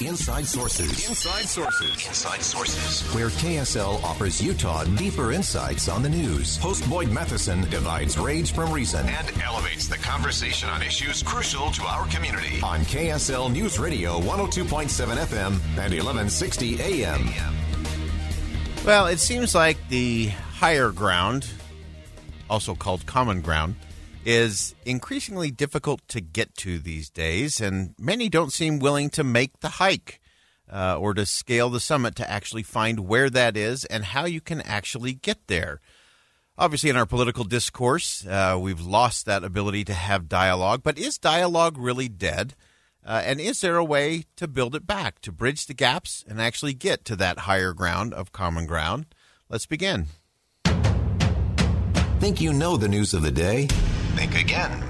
Inside Sources. Inside Sources. Inside Sources. Where KSL offers Utah deeper insights on the news. Host Boyd Matheson divides rage from reason and elevates the conversation on issues crucial to our community. On KSL News Radio 102.7 FM and 1160 AM. Well, it seems like the higher ground, also called common ground, is increasingly difficult to get to these days, and many don't seem willing to make the hike uh, or to scale the summit to actually find where that is and how you can actually get there. Obviously, in our political discourse, uh, we've lost that ability to have dialogue, but is dialogue really dead? Uh, and is there a way to build it back, to bridge the gaps and actually get to that higher ground of common ground? Let's begin. Think you know the news of the day? Think again.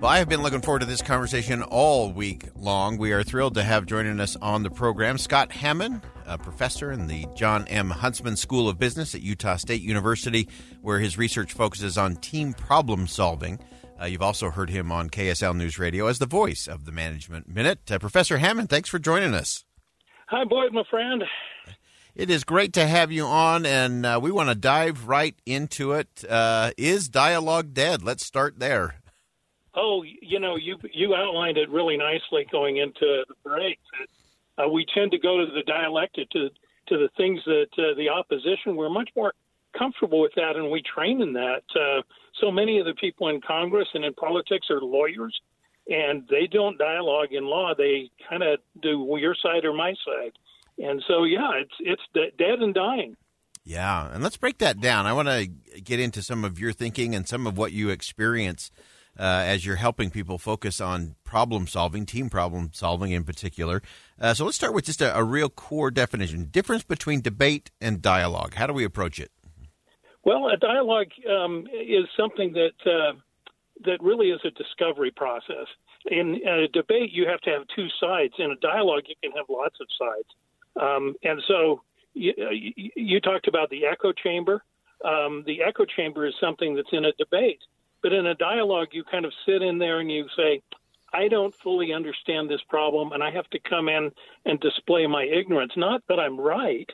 Well, I have been looking forward to this conversation all week long. We are thrilled to have joining us on the program Scott Hammond, a professor in the Jon M. Huntsman School of Business at Utah State University, where his research focuses on team problem solving. Uh, you've also heard him on KSL News Radio as the voice of the Management Minute. Uh, Professor Hammond, thanks for joining us. Hi, Boyd, my friend. It is great to have you on, and uh, we want to dive right into it. Uh, is dialogue dead? Let's start there. Oh, you know, you you outlined it really nicely going into the break. Uh, we tend to go to the dialectic, to to the things that uh, the opposition. We're much more comfortable with that, and we train in that. Uh, so many of the people in Congress and in politics are lawyers, and they don't dialogue in law. They kind of do your side or my side and so yeah, it's it's dead and dying. Yeah, and let's break that down. I want to get into some of your thinking and some of what you experience uh, as you're helping people focus on problem solving, team problem solving in particular. Uh, so let's start with just a, a, real core definition: difference between debate and dialogue. How do we approach it? Well, a dialogue um, is something that uh, that really is a discovery process. In a debate, you have to have two sides. In a dialogue, you can have lots of sides. Um, and so you, you, talked about the echo chamber. Um, the echo chamber is something that's in a debate, but in a dialogue, you kind of sit in there and you say, I don't fully understand this problem, and I have to come in and display my ignorance. Not that I'm right,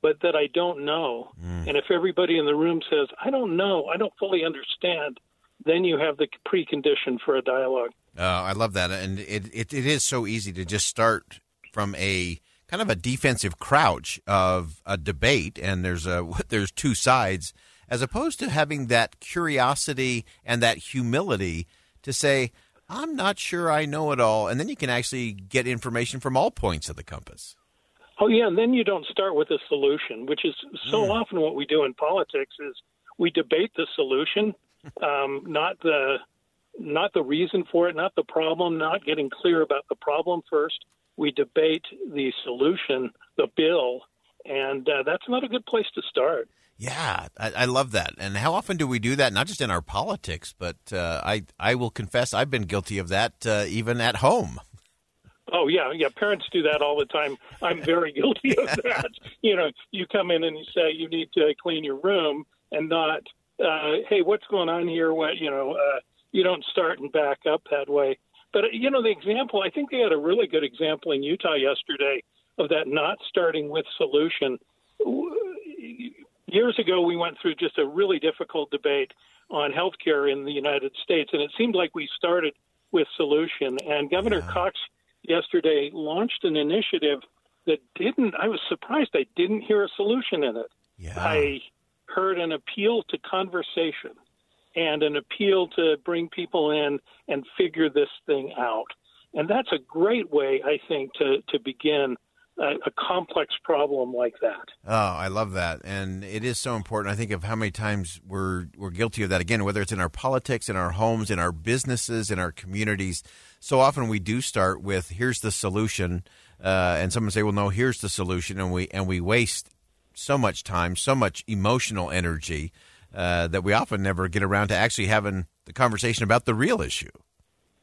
but that I don't know. Mm. And if everybody in the room says, I don't know, I don't fully understand, then you have the precondition for a dialogue. Uh, I love that. And it, it, it is so easy to just start from a kind of a defensive crouch of a debate, and there's a there's two sides, as opposed to having that curiosity and that humility to say, "I'm not sure I know it all," and then you can actually get information from all points of the compass. Oh yeah, and then you don't start with a solution, which is so mm. often what we do in politics is we debate the solution, um, not the not the reason for it, not the problem, not getting clear about the problem first we debate the solution, the bill, and uh, that's not a good place to start. Yeah, I, I, love that. And how often do we do that? Not just in our politics, but uh, I I will confess I've been guilty of that uh, even at home. Oh yeah, yeah. Parents do that all the time. I'm very guilty of that. you know, you come in and you say you need to clean your room, and not, uh, hey, what's going on here? What you know, uh, you don't start and back up that way. But uh, you know, the example I think they had a really good example in Utah yesterday of that not starting with solution. Years ago, we went through just a really difficult debate on health care in the United States, and it seemed like we started with solution. And Governor yeah. Cox yesterday launched an initiative that didn't. I was surprised I didn't hear a solution in it. Yeah. I heard an appeal to conversation and an appeal to bring people in and figure this thing out. And that's a great way, I think, to, to begin a, a, complex problem like that. Oh, I love that, and it is so important. I think of how many times we're we're guilty of that again, whether it's in our politics, in our homes, in our businesses, in our communities. So often we do start with here's the solution, uh, and someone say, "Well, no, here's the solution," and we and we waste so much time, so much emotional energy uh, that we often never get around to actually having the conversation about the real issue.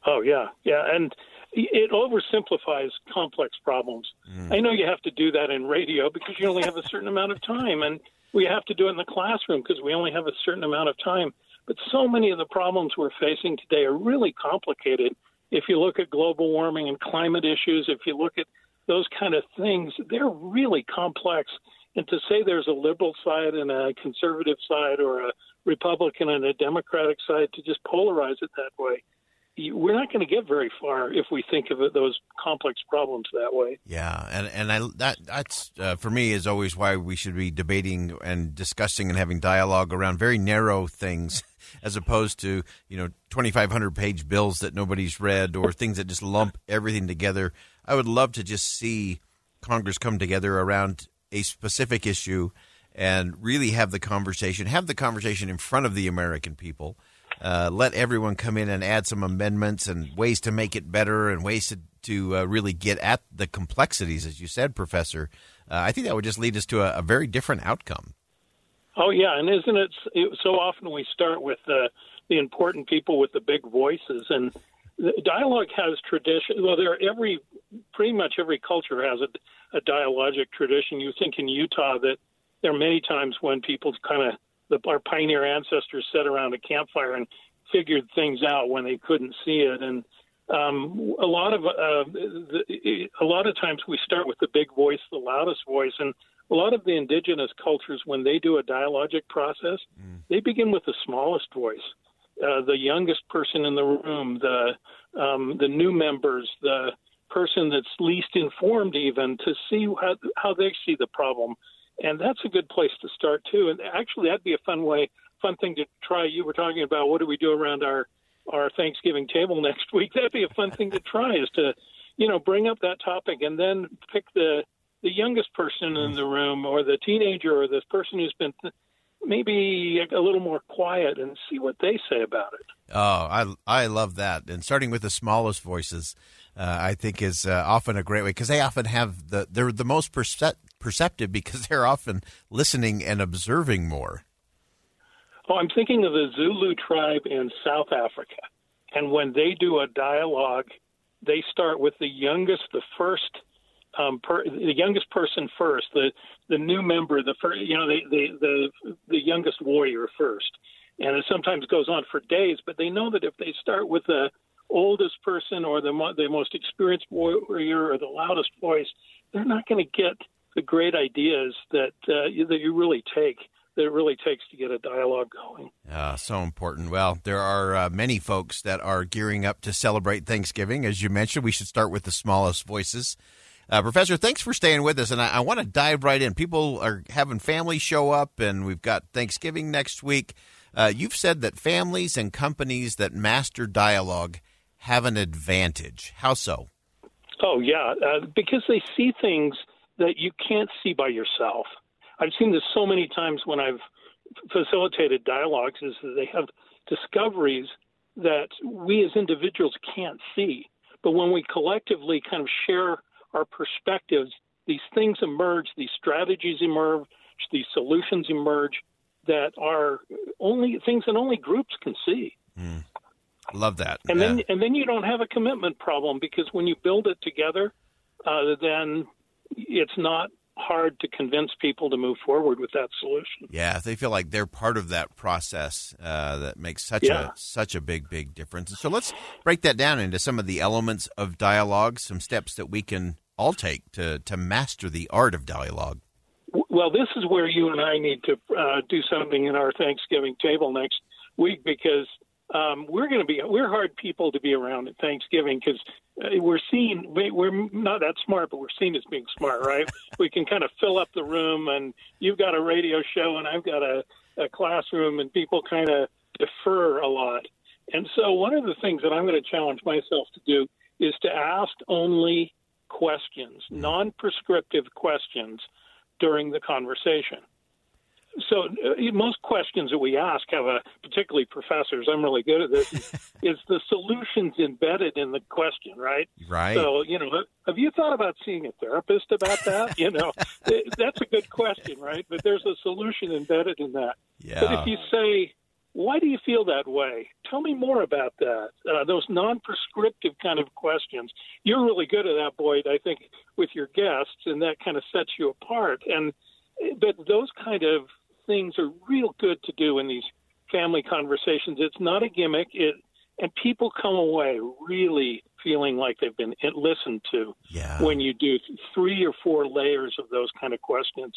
Oh yeah, yeah, and it oversimplifies complex problems. Mm. I know you have to do that in radio because you only have a certain amount of time, and we have to do it in the classroom because we only have a certain amount of time. But so many of the problems we're facing today are really complicated. If you look at global warming and climate issues, if you look at those kind of things, they're really complex. And to say there's a liberal side and a conservative side or a Republican and a Democratic side to just polarize it that way we're not going to get very far if we think of it, those complex problems that way. Yeah, and and I that that's uh, for me is always why we should be debating and discussing and having dialogue around very narrow things, as opposed to you know twenty five hundred page bills that nobody's read or things that just lump everything together. I would love to just see Congress come together around a specific issue and really have the conversation, have the conversation in front of the American people uh, let everyone come in and add some amendments and ways to make it better and ways to, to uh, really get at the complexities, as you said, Professor. Uh, I think that would just lead us to a, a, very different outcome. Oh yeah, and isn't it, it so often we start with the the important people with the big voices and dialogue has tradition. Well, there every pretty much every culture has a, a dialogic tradition. You think in Utah that there are many times when people kind of the, our pioneer ancestors sat around a campfire and figured things out when they couldn't see it. And um, a lot of uh, the, a lot of times we start with the big voice, the loudest voice, and a lot of the indigenous cultures, when they do a dialogic process, mm. they begin with the smallest voice, uh, the youngest person in the room, the um, the new members, the person that's least informed, even to see how, how they see the problem and that's a good place to start too. And actually, that'd be a fun way, fun thing to try. You were talking about what do we do around our our Thanksgiving table next week. That'd be a fun thing to try is to, you know, bring up that topic and then pick the the youngest person in the room or the teenager or this person who's been maybe a little more quiet and see what they say about it. Oh, I I love that. And starting with the smallest voices, uh, I think is uh, often a great way because they often have the they're the most perce- perceptive because they're often listening and observing more. Oh, I'm thinking of the Zulu tribe in South Africa. And when they do a dialogue, they start with the youngest, the first, um, per, the youngest person first, the the new member, the first, you know, the, the the the youngest warrior first, and it sometimes goes on for days. But they know that if they start with the oldest person or the mo- the most experienced warrior or the loudest voice, they're not going to get the great ideas that uh, that you really take that it really takes to get a dialogue going. Uh, so important. Well, there are uh, many folks that are gearing up to celebrate Thanksgiving. As you mentioned, we should start with the smallest voices. Uh, Professor, thanks for staying with us. And I, I want to dive right in. People are having families show up, and we've got Thanksgiving next week. Uh, you've said that families and companies that master dialogue have an advantage. How so? Oh, yeah, uh, because they see things – that you can't see by yourself. I've seen this so many times when I've facilitated dialogues is that they have discoveries that we as individuals can't see. But when we collectively kind of share our perspectives, these things emerge, these strategies emerge, these solutions emerge that are only things that only groups can see. Mm. Love that. And yeah. then and then you don't have a commitment problem because when you build it together, uh, then it's not hard to convince people to move forward with that solution. Yeah, they feel like they're part of that process uh, that makes such yeah. a such a big big difference. So let's break that down into some of the elements of dialogue, some steps that we can all take to to master the art of dialogue. Well, this is where you and I need to uh, do something in our Thanksgiving table next week because um, we're going to be we're hard people to be around at Thanksgiving because uh, we're seen we're not that smart, but we're seen as being smart, right? we can kind of fill up the room, and you've got a radio show, and I've got a, a classroom, and people kind of defer a lot. And so, one of the things that I'm going to challenge myself to do is to ask only questions, non-prescriptive questions, during the conversation so uh, most questions that we ask have a particularly professors. I'm really good at this. is the solutions embedded in the question, right? Right. So you know, have you thought about seeing a therapist about that? you know, that's a good question, right? But there's a solution embedded in that. Yeah. But if you say, why do you feel that way? Tell me more about that. Uh, those non-prescriptive kind of questions. You're really good at that, Boyd. I think with your guests, and that kind of sets you apart. And but those kind of things are real good to do in these family conversations. It's not a gimmick. It and people come away really feeling like they've been listened to yeah. when you do three or four layers of those kind of questions.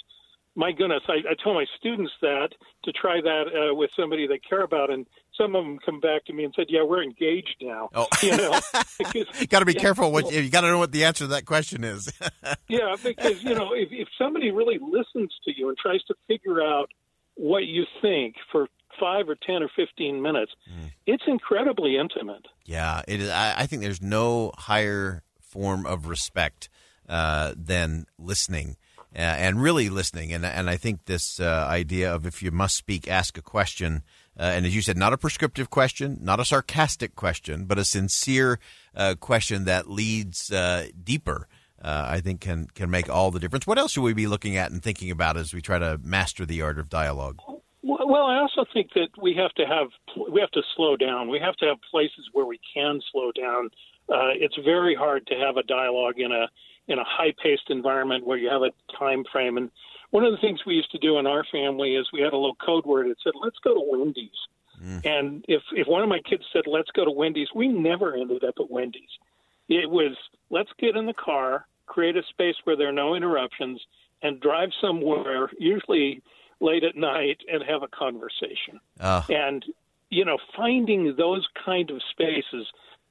My goodness, I, I tell my students that to try that uh, with somebody they care about, and some of them come back to me and said, "Yeah, we're engaged now." Oh, you know, got to be yeah, careful. What you got to know what the answer to that question is. yeah, because you know, if, if somebody really listens to you and tries to figure out what you think for five or ten or fifteen minutes, mm. it's incredibly intimate. Yeah, it is. I, I, think there's no higher form of respect uh, than listening. Uh, and really listening, and and I think this uh, idea of if you must speak, ask a question, uh, and as you said, not a prescriptive question, not a sarcastic question, but a sincere uh, question that leads uh, deeper uh, I think can can make all the difference. What else should we be looking at and thinking about as we try to master the art of dialogue? Well, I also think that we have to have we have to slow down. We have to have places where we can slow down. It's very hard to have a dialogue in a in a high paced environment where you have a time frame. And one of the things we used to do in our family is we had a little code word. It said, "Let's go to Wendy's." Mm. And if if one of my kids said, "Let's go to Wendy's," we never ended up at Wendy's. It was let's get in the car, create a space where there are no interruptions, and drive somewhere, usually late at night, and have a conversation. Uh. And you know, finding those kind of spaces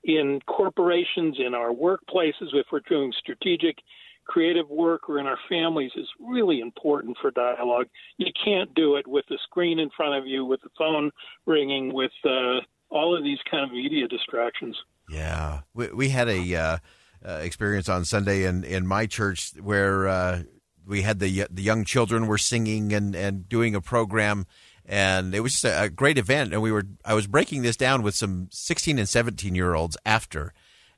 in corporations, in our workplaces, if we're doing strategic, creative work, or in our families, is really important for dialogue. You can't do it with the screen in front of you, with the phone ringing, with uh, all of these kind of media distractions. Yeah, we, we had a uh, uh, experience on Sunday in, in my church where uh, we had the the young children were singing and, and doing a program, and it was just a, a great event. And we were I was breaking this down with some sixteen and seventeen year olds after,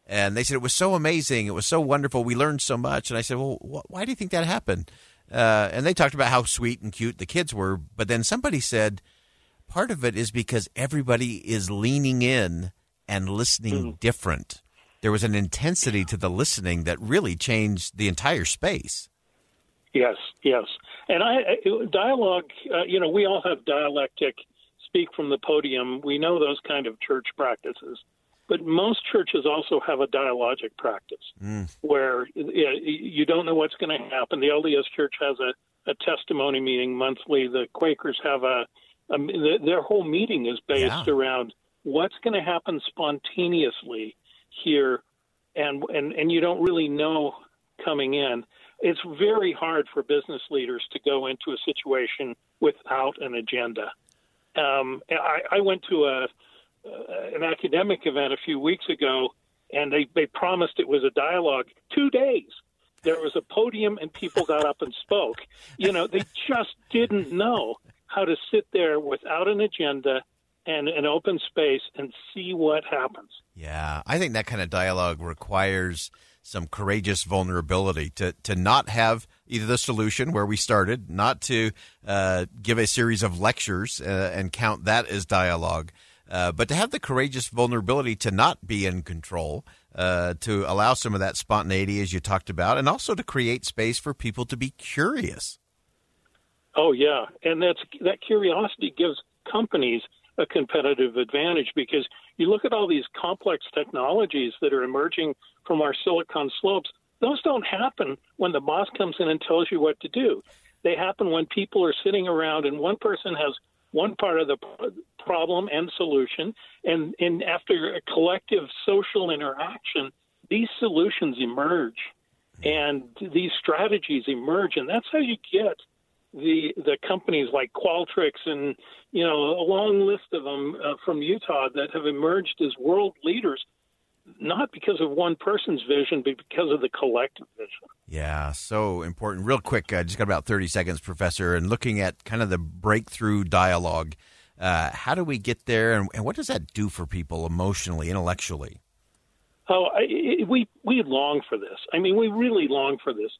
and they said it was so amazing, it was so wonderful, we learned so much. And I said, well, wh- why do you think that happened? Uh, and they talked about how sweet and cute the kids were, but then somebody said part of it is because everybody is leaning in and listening mm-hmm. different. There was an intensity to the listening that really changed the entire space. Yes, yes. And I dialogue, uh, you know, we all have dialectic, speak from the podium. We know those kind of church practices. But most churches also have a dialogic practice mm. where you don't know what's going to happen. The LDS Church has a, a testimony meeting monthly. The Quakers have a, a their whole meeting is based yeah. around what's going to happen spontaneously here, and and and you don't really know coming in. It's very hard for business leaders to go into a situation without an agenda. Um, I, I went to a uh, an academic event a few weeks ago, and they they promised it was a dialogue. Two days. There was a podium and people got up and spoke. You know, they just didn't know how to sit there without an agenda and an open space and see what happens. Yeah, I think that kind of dialogue requires some courageous vulnerability to to not have either the solution where we started, not to uh, give a series of lectures uh, and count that as dialogue, uh, but to have the courageous vulnerability to not be in control, uh, to allow some of that spontaneity as you talked about, and also to create space for people to be curious. Oh yeah, and that's that curiosity gives companies a competitive advantage because you look at all these complex technologies that are emerging from our silicon slopes. Those don't happen when the boss comes in and tells you what to do. They happen when people are sitting around and one person has one part of the problem and solution, and, and after a collective social interaction, these solutions emerge and these strategies emerge, and that's how you get the the companies like Qualtrics and you know a long list of them uh, from Utah that have emerged as world leaders not because of one person's vision, but because of the collective vision. Yeah, so important. Real quick, uh, just got about 30 seconds, Professor, and looking at kind of the breakthrough dialogue. Uh, how do we get there, and, and, what does that do for people emotionally, intellectually? Oh, I, it, we we long for this. I mean, we really long for this.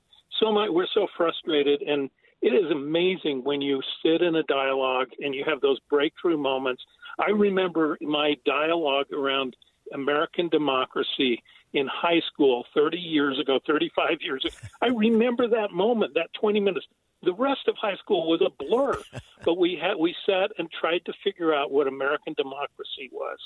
So much. We're so frustrated, and it is amazing when you sit in a dialogue and you have those breakthrough moments. I remember my dialogue around American democracy in high school 30 years ago, 35 years ago. I remember that moment, that 20 minutes. The rest of high school was a blur, but we had we sat and tried to figure out what American democracy was,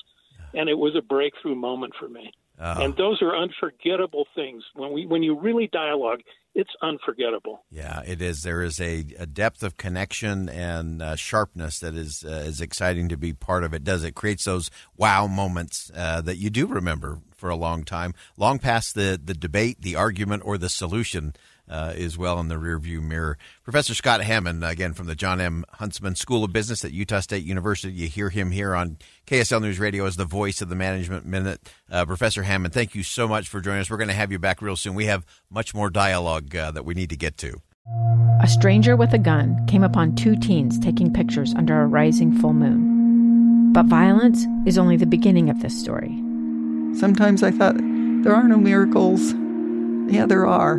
and it was a breakthrough moment for me. Oh. And those are unforgettable things. When we when you really dialogue, it's unforgettable. Yeah, it is. There is a, a depth of connection and uh, sharpness that is uh, is exciting to be part of. It does it creates those wow moments uh, that you do remember for a long time, long past the the debate, the argument, or the solution uh, is well in the rearview mirror. Professor Scott Hammond, again from the Jon M. Huntsman School of Business at Utah State University. You hear him here on KSL News Radio as the voice of the Management Minute. Uh, Professor Hammond, thank you so much for joining us. We're going to have you back real soon. We have much more dialogue uh, that we need to get to. A stranger with a gun came upon two teens taking pictures under a rising full moon. But violence is only the beginning of this story. Sometimes I thought, there are no miracles. Yeah, there are